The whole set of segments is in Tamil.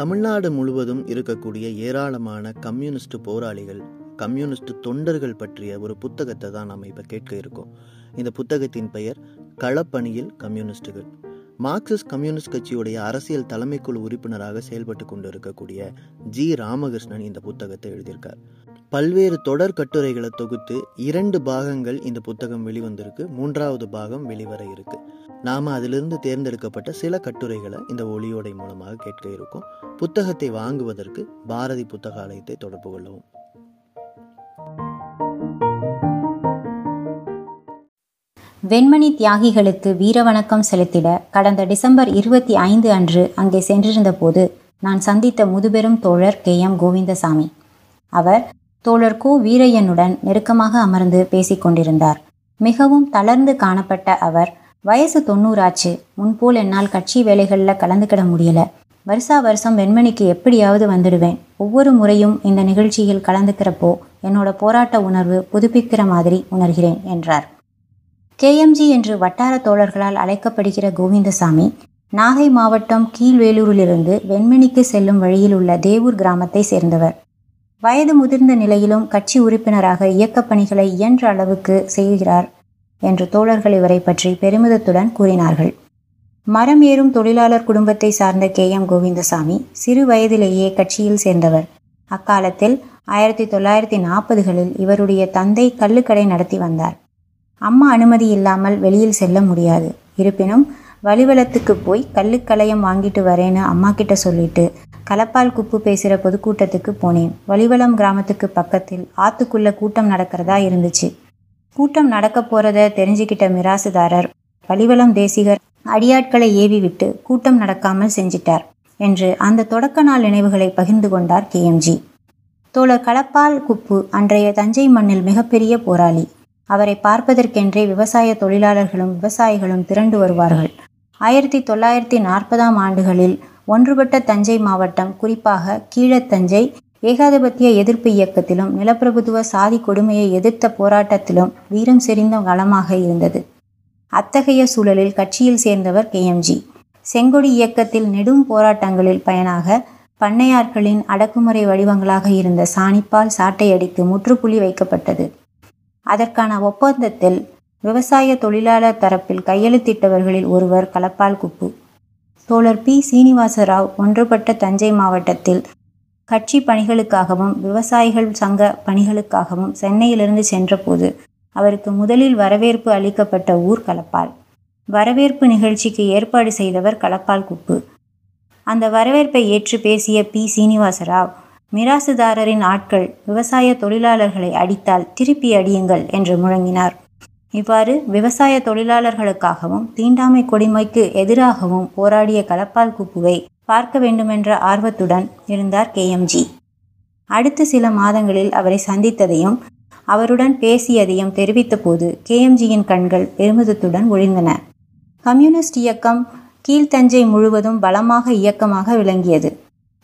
தமிழ்நாடு முழுவதும் இருக்கக்கூடிய ஏராளமான கம்யூனிஸ்ட் போராளிகள் கம்யூனிஸ்ட் தொண்டர்கள் பற்றிய ஒரு புத்தகத்தை தான் நம்ம இப்போ கேட்க இருக்கோம். இந்த புத்தகத்தின் பெயர் களப்பணியில் கம்யூனிஸ்டுகள். மார்க்சிஸ்ட் கம்யூனிஸ்ட் கட்சியுடைய அரசியல் தலைமைக்குழு உறுப்பினராக செயல்பட்டு கொண்டு இருக்கக்கூடிய ஜி. ராமகிருஷ்ணன் இந்த புத்தகத்தை எழுதியிருக்கார். பல்வேறு தொடர் கட்டுரைகளை தொகுத்து இரண்டு பாகங்கள் இந்த புத்தகம் வெளிவந்திருக்கு. மூன்றாவது பாகம் வெளிவர இருக்கு. நாம அதிலிருந்து தேர்ந்தெடுக்கப்பட்ட சில கட்டுரைகளை இந்த ஒளியோடை மூலமாக கேட்க இருக்கோம். புத்தகத்தை வாங்குவதற்கு பாரதி புத்தகாலயத்தை தொடர்பு கொள்ளவும். வெண்மணி தியாகிகளுக்கு வீரவணக்கம் செலுத்திட கடந்த டிசம்பர் இருபத்தி ஐந்து அன்று அங்கே சென்றிருந்த போது நான் சந்தித்த முதுபெரும் தோழர் கே எம் கோவிந்தசாமி. அவர் தோழர் கு வீரையனுடன் நெருக்கமாக அமர்ந்து பேசிக்கொண்டிருந்தார் மிகவும் தளர்ந்து காணப்பட்ட அவர் வயசு தொண்ணூறாச்சு முன்போல் என்னால் கட்சி வேலைகளில் கலந்துக்கிட முடியல. வருஷா வருஷம் வெண்மணிக்கு எப்படியாவது வந்துடுவேன். ஒவ்வொரு முறையும் இந்த நிகழ்ச்சியில் கலந்துக்கிறப்போ என்னோட போராட்ட உணர்வு புதுப்பிக்கிற மாதிரி உணர்கிறேன் என்றார். கேஎம்ஜி என்று வட்டார தோழர்களால் அழைக்கப்படுகிற கோவிந்தசாமி நாகை மாவட்டம் கீழ்வேலூரிலிருந்து வெண்மணிக்கு செல்லும் வழியில் உள்ள தேவூர் கிராமத்தை சேர்ந்தவர். வயது முதிர்ந்த நிலையிலும் கட்சி உறுப்பினராக இயக்கப் பணிகளை இயன்ற அளவுக்கு செய்கிறார் என்று தோழர்கள் இவரை பற்றி பெருமிதத்துடன் கூறினார்கள். மரம் ஏறும் தொழிலாளர் குடும்பத்தை சார்ந்த கே. எம். கோவிந்தசாமி சிறு வயதிலேயே கட்சியில் சேர்ந்தவர். அக்காலத்தில் ஆயிரத்தி தொள்ளாயிரத்தி நாற்பதுகளில் இவருடைய தந்தை கள்ளுக்கடை நடத்தி வந்தார். அம்மா அனுமதி இல்லாமல் வெளியில் செல்ல முடியாது. இருப்பினும் வலிவலத்துக்கு போய் கள்ளுக்கலையம் வாங்கிட்டு வரேன்னு அம்மா கிட்ட சொல்லிட்டு கலப்பால் குப்பு பேசுகிற பொதுக்கூட்டத்துக்கு போனேன். வலிவலம் கிராமத்துக்கு பக்கத்தில் ஆத்துக்குள்ள கூட்டம் நடக்கிறதா இருந்துச்சு. கூட்டம் நடக்க போறத தெரிஞ்சுக்கிட்ட மிராசுதாரர் வலிவலம் தேசிகர் அடியாட்களை ஏவி விட்டு கூட்டம் நடக்காமல் செஞ்சிட்டார் என்று அந்த தொடக்க நாள் நினைவுகளை பகிர்ந்து கொண்டார் கேஎம்ஜி தோழர் களப்பால் குப்பு அன்றைய தஞ்சை மண்ணில் மிகப்பெரிய போராளி. அவரை பார்ப்பதற்கென்றே விவசாய தொழிலாளர்களும் விவசாயிகளும் திரண்டு வருவார்கள். ஆயிரத்தி தொள்ளாயிரத்தி நாற்பதாம் ஆண்டுகளில் ஒன்றுபட்ட தஞ்சை மாவட்டம் குறிப்பாக கீழத்தஞ்சை ஏகாதிபத்திய எதிர்ப்பு இயக்கத்திலும் நிலப்பிரபுத்துவ சாதி கொடுமையை எதிர்த்த போராட்டத்திலும் வீரம் செறிந்த களமாக இருந்தது. அத்தகைய சூழலில் கட்சியில் சேர்ந்தவர் கேஎம்ஜி செங்கொடி இயக்கத்தில் நெடும் போராட்டங்களில் பயனாக பண்ணையார்களின் அடக்குமுறை வடிவங்களாக இருந்த சாணிப்பால் சாட்டையடிக்கு முற்றுப்புள்ளி வைக்கப்பட்டது. அதற்கான ஒப்பந்தத்தில் விவசாய தொழிலாளர் தரப்பில் கையெழுத்திட்டவர்களில் ஒருவர் கலப்பால் குப்பு. தோழர் பி. சீனிவாசராவ் ஒன்றுபட்ட தஞ்சை மாவட்டத்தில் கட்சி பணிகளுக்காகவும் விவசாயிகள் சங்க பணிகளுக்காகவும் சென்னையிலிருந்து சென்றபோது அவருக்கு முதலில் வரவேற்பு அளிக்கப்பட்ட ஊர் கலப்பால். வரவேற்பு நிகழ்ச்சிக்கு ஏற்பாடு செய்தவர் கலப்பால் குப்பு. அந்த வரவேற்பை ஏற்று பேசிய பி. சீனிவாசராவ் மிராசுதாரரின் ஆட்கள் விவசாய தொழிலாளர்களை அடித்தால் திருப்பி அடியுங்கள் என்று முழங்கினார். இவ்வாறு விவசாய தொழிலாளர்களுக்காகவும் தீண்டாமை கொடுமைக்கு எதிராகவும் போராடிய கலப்பால் குப்புவை பார்க்க வேண்டுமென்ற ஆர்வத்துடன் இருந்தார் கேஎம்ஜி அடுத்த சில மாதங்களில் அவரை சந்தித்ததையும் அவருடன் பேசியதையும் தெரிவித்தபோது கேஎம்ஜியின் கண்கள் பெருமிதத்துடன் ஒழிந்தன. கம்யூனிஸ்ட் இயக்கம் கீழ்த்தஞ்சை முழுவதும் பலமாக இயக்கமாக விளங்கியது.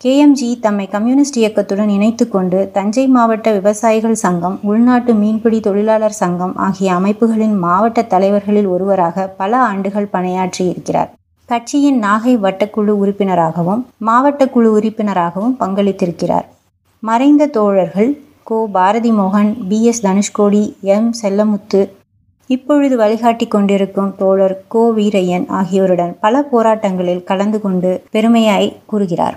கேஎம்ஜி தம்மை கம்யூனிஸ்ட் இயக்கத்துடன் இணைத்து கொண்டு தஞ்சை மாவட்ட விவசாயிகள் சங்கம் உள்நாட்டு மீன்பிடி தொழிலாளர் சங்கம் ஆகிய அமைப்புகளின் மாவட்ட தலைவர்களில் ஒருவராக பல ஆண்டுகள் பணியாற்றி இருக்கிறார். கட்சியின் நாகை வட்டக்குழு உறுப்பினராகவும் மாவட்ட குழு உறுப்பினராகவும் பங்களித்திருக்கிறார். மறைந்த தோழர்கள் கோ. பாரதி மோகன் P. S. Dhanushkodi M. Sellamuthu இப்பொழுது வழிகாட்டி கொண்டிருக்கும் தோழர் கோ. வீரையன் ஆகியோருடன் பல போராட்டங்களில் கலந்து கொண்டு பெருமையாய் கூறுகிறார்.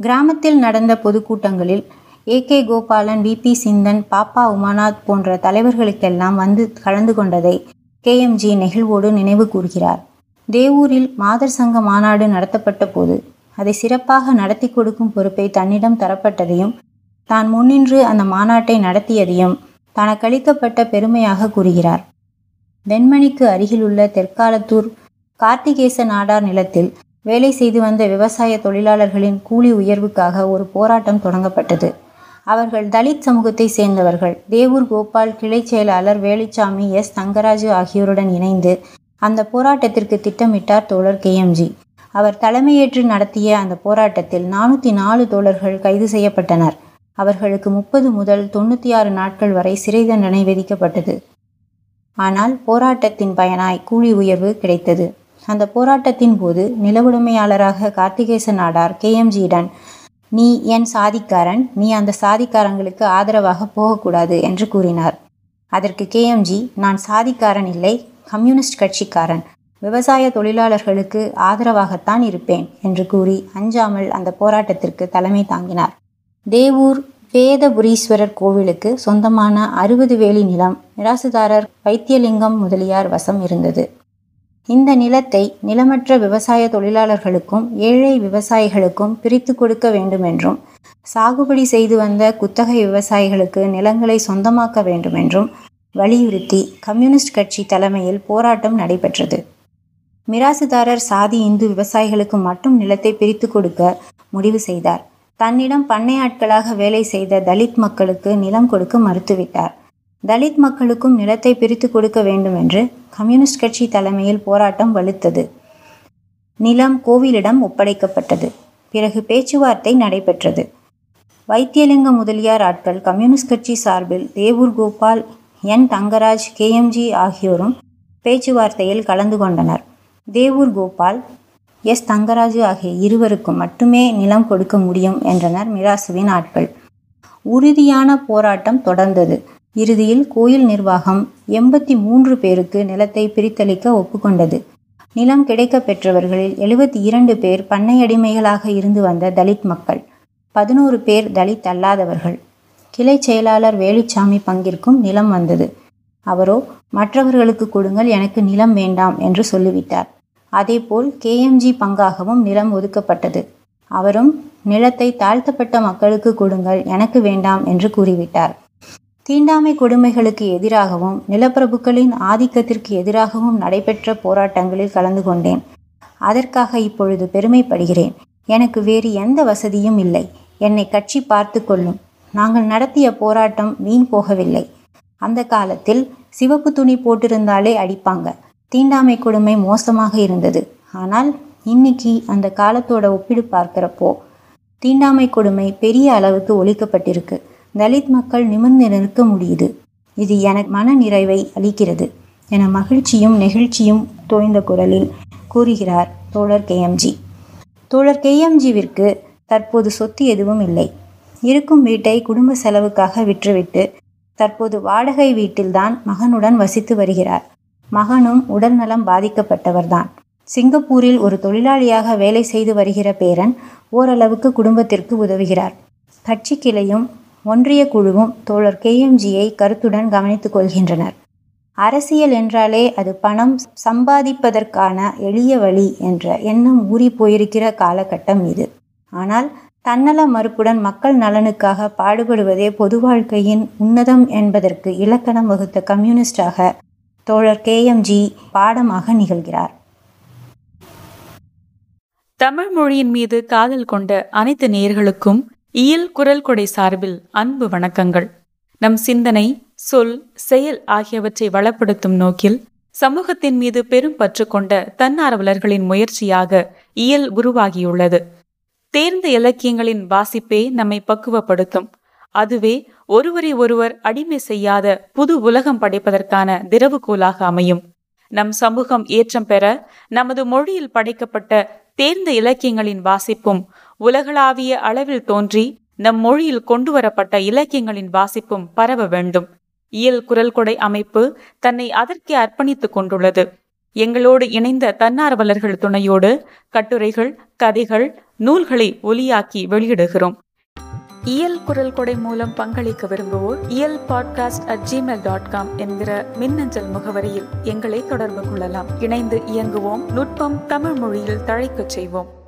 கிராமத்தில் நடந்த பொதுக்கூட்டங்களில் A. K. Gopalan V P. Chintan Pappa Umanath போன்ற தலைவர்களுக்கெல்லாம் வந்து கலந்து கொண்டதை கே. எம்ஜி நெகிழ்வோடு நினைவு கூறுகிறார் தேவூரில் மாதர் சங்க மாநாடு நடத்தப்பட்ட போது அதை சிறப்பாக நடத்தி கொடுக்கும் பொறுப்பை தன்னிடம் தரப்பட்டதையும் தான் முன்னின்று அந்த மாநாட்டை நடத்தியதையும் தனக்களிக்கப்பட்ட பெருமையாக கூறுகிறார். வெண்மணிக்கு அருகிலுள்ள தெற்காலத்தூர் கார்த்திகேச நாடார் நிலத்தில் வேலை செய்து வந்த விவசாய தொழிலாளர்களின் கூலி உயர்வுக்காக ஒரு போராட்டம் தொடங்கப்பட்டது. அவர்கள் தலித் சமூகத்தை சேர்ந்தவர்கள். தேவூர் கோபால் கிளை செயலாளர் வேலுச்சாமி எஸ். தங்கராஜு ஆகியோருடன் இணைந்து அந்த போராட்டத்திற்கு திட்டமிட்டார் தோழர் கேஎம்ஜி அவர் தலைமையேற்று நடத்திய அந்த போராட்டத்தில் நானூற்றி நாலு தோழர்கள் கைது செய்யப்பட்டனர். அவர்களுக்கு முப்பது முதல் தொண்ணூற்றி ஆறு நாட்கள் வரை சிறை தண்டனை விதிக்கப்பட்டது. ஆனால் போராட்டத்தின் பயனாய் கூலி உயர்வு கிடைத்தது. அந்த போராட்டத்தின் போது நிலவுடைமையாளராக கார்த்திகேச நாடார் கேஎம்ஜியிடம் நீ என் சாதிக்காரன். நீ அந்த சாதிக்காரங்களுக்கு ஆதரவாக போகக்கூடாது என்று கூறினார். அதற்கு கேஎம்ஜி நான் சாதிக்காரன் இல்லை. கம்யூனிஸ்ட் கட்சிக்காரன். விவசாய தொழிலாளர்களுக்கு ஆதரவாகத்தான் இருப்பேன் என்று கூறி அஞ்சாமல் அந்த போராட்டத்திற்கு தலைமை தாங்கினார். தேவூர் வேதபுரீஸ்வரர் கோவிலுக்கு சொந்தமான அறுபது வேலி நிலம் மிராசுதாரர் வைத்தியலிங்கம் முதலியார் வசம் இருந்தது. இந்த நிலத்தை நிலமற்ற விவசாய தொழிலாளர்களுக்கும் ஏழை விவசாயிகளுக்கும் பிரித்து கொடுக்க வேண்டுமென்றும் சாகுபடி செய்து வந்த குத்தகை விவசாயிகளுக்கு நிலங்களை சொந்தமாக்க வேண்டுமென்றும் வலியுறுத்தி கம்யூனிஸ்ட் கட்சி தலைமையில் போராட்டம் நடைபெற்றது. மிராசுதாரர் சாதி இந்து விவசாயிகளுக்கு மட்டும் நிலத்தை பிரித்து கொடுக்க முடிவு செய்தார். தன்னிடம் பண்ணையாட்களாக வேலை செய்த தலித் மக்களுக்கு நிலம் கொடுக்க மறுத்துவிட்டார். தலித் மக்களுக்கும் நிலத்தை பிரித்து கொடுக்க வேண்டும் என்று கம்யூனிஸ்ட் கட்சி தலைமையில் போராட்டம் வலுத்தது. நிலம் கோவிலிடம் ஒப்படைக்கப்பட்டது. பிறகு பேச்சுவார்த்தை நடைபெற்றது. வைத்தியலிங்க முதலியார் ஆட்கள் கம்யூனிஸ்ட் கட்சி சார்பில் தேவூர் கோபால் என். தங்கராஜ் கேஎம்ஜி ஆகியோரும் பேச்சுவார்த்தையில் கலந்து கொண்டனர். தேவூர் கோபால் எஸ். தங்கராஜு ஆகிய இருவருக்கும் மட்டுமே நிலம் கொடுக்க முடியும் என்றனர் மிராசுவின் ஆட்கள். உறுதியான போராட்டம் தொடர்ந்தது. இறுதியில் கோயில் நிர்வாகம் எண்பத்தி மூன்று பேருக்கு நிலத்தை பிரித்தளிக்க ஒப்புக்கொண்டது. நிலம் கிடைக்க பெற்றவர்களில் எழுபத்தி இரண்டு பேர் பண்ணையடிமைகளாக இருந்து வந்த தலித் மக்கள் பதினோரு பேர் தலித் அல்லாதவர்கள். கிளை செயலாளர் வேலுச்சாமி பங்கிற்கும் நிலம் வந்தது. அவரோ மற்றவர்களுக்கு கொடுங்கள் எனக்கு நிலம் வேண்டாம் என்று சொல்லிவிட்டார். அதேபோல் கேஎம்ஜி பங்காகவும் நிலம் ஒதுக்கப்பட்டது. அவரும் நிலத்தை தாழ்த்தப்பட்ட மக்களுக்கு கொடுங்கள் எனக்கு வேண்டாம் என்று கூறிவிட்டார். தீண்டாமை கொடுமைகளுக்கு எதிராகவும் நிலப்பிரபுக்களின் ஆதிக்கத்திற்கு எதிராகவும் நடைபெற்ற போராட்டங்களில் கலந்து கொண்டேன். அதற்காக இப்பொழுது பெருமைப்படுகிறேன். எனக்கு வேறு எந்த வசதியும் இல்லை. என்னை கட்சி பார்த்து கொள்ளும். நாங்கள் நடத்திய போராட்டம் வீண் போகவில்லை. அந்த காலத்தில் சிவப்பு துணி போட்டிருந்தாலே அடிப்பாங்க. தீண்டாமை கொடுமை மோசமாக இருந்தது. ஆனால் இன்னைக்கு அந்த காலத்தோட ஒப்பிடு பார்க்கிறப்போ தீண்டாமை கொடுமை பெரிய அளவுக்கு ஒழிக்கப்பட்டிருக்கு. தலித் மக்கள் நிமிர்ந்து நிற்க முடியுது. இது எனக்கு மன நிறைவை அளிக்கிறது என மகிழ்ச்சியும் நெகிழ்ச்சியும் தோய்ந்த குரலில் கூறுகிறார் தோழர் கேஎம்ஜி தோழர் கேஎம்ஜிவிற்கு தற்போது சொத்து எதுவும் இல்லை. இருக்கும் வீட்டை குடும்ப செலவுக்காக விற்றுவிட்டு தற்போது வாடகை வீட்டில்தான் மகனுடன் வசித்து வருகிறார். மகனும் உடல்நலம் பாதிக்கப்பட்டவர்தான் சிங்கப்பூரில் ஒரு தொழிலாளியாக வேலை செய்து வருகிற பேரன் ஓரளவுக்கு குடும்பத்திற்கு உதவுகிறார். கட்சி கிளையும் ஒன்றிய குழுவும் தோழர் கேஎம்ஜியை கருத்துடன் கவனித்துக் கொள்கின்றனர். அரசியல் என்றாலே அது பணம் சம்பாதிப்பதற்கான எளிய வழி என்ற எண்ணம் ஊறி போயிருக்கிற காலகட்டம் இது. ஆனால் தன்னல மறுப்புடன் மக்கள் நலனுக்காக பாடுபடுவதே பொது வாழ்க்கையின் உன்னதம் என்பதற்கு இலக்கணம் வகுத்த கம்யூனிஸ்டாக தோழர் கேஎம்ஜி பாடமாக நிகழ்கிறார். தமிழ் மொழியின் மீது காதல் கொண்ட அனைத்து நேர்களுக்கும் இயல் குரல் கொடை சார்பில் அன்பு வணக்கங்கள். நம் சிந்தனை சொல் செயல் ஆகியவற்றை வளப்படுத்தும் நோக்கில் சமூகத்தின் மீது பெரும் பற்று கொண்ட தன்னார்வலர்களின் முயற்சியாக இயல் உருவாகியுள்ளது. தேர்ந்த இலக்கியங்களின் வாசிப்பே நம்மை பக்குவப்படுத்தும். அதுவே ஒருவரை ஒருவர் அடிமை செய்யாத புது உலகம் படைப்பதற்கான திறவுகோலாக அமையும். நம் சமூகம் ஏற்றம் பெற நமது மொழியில் படைக்கப்பட்ட தேர்ந்த இலக்கியங்களின் வாசிப்பும் உலகளாவிய அளவில் தோன்றி நம் மொழியில் கொண்டு வரப்பட்ட இலக்கியங்களின் வாசிப்பும் பரவ வேண்டும். இயல் குரல் கொடை அமைப்பு தன்னை அதற்கே அர்ப்பணித்துக் கொண்டுள்ளது. எங்களோடு இணைந்த தன்னார்வலர்கள் துணையோடு கட்டுரைகள் கதைகள் நூல்களை ஒலியாக்கி வெளியிடுகிறோம். இயல் குரல் கொடை மூலம் பங்களிக்க விரும்புவோர் Iyal podcast at Gmail dot com என்கிற மின்னஞ்சல் முகவரியில் எங்களை தொடர்பு கொள்ளலாம். இணைந்து இயங்குவோம். நுட்பம் தமிழ் மொழியில் தழைக்கச் செய்வோம்.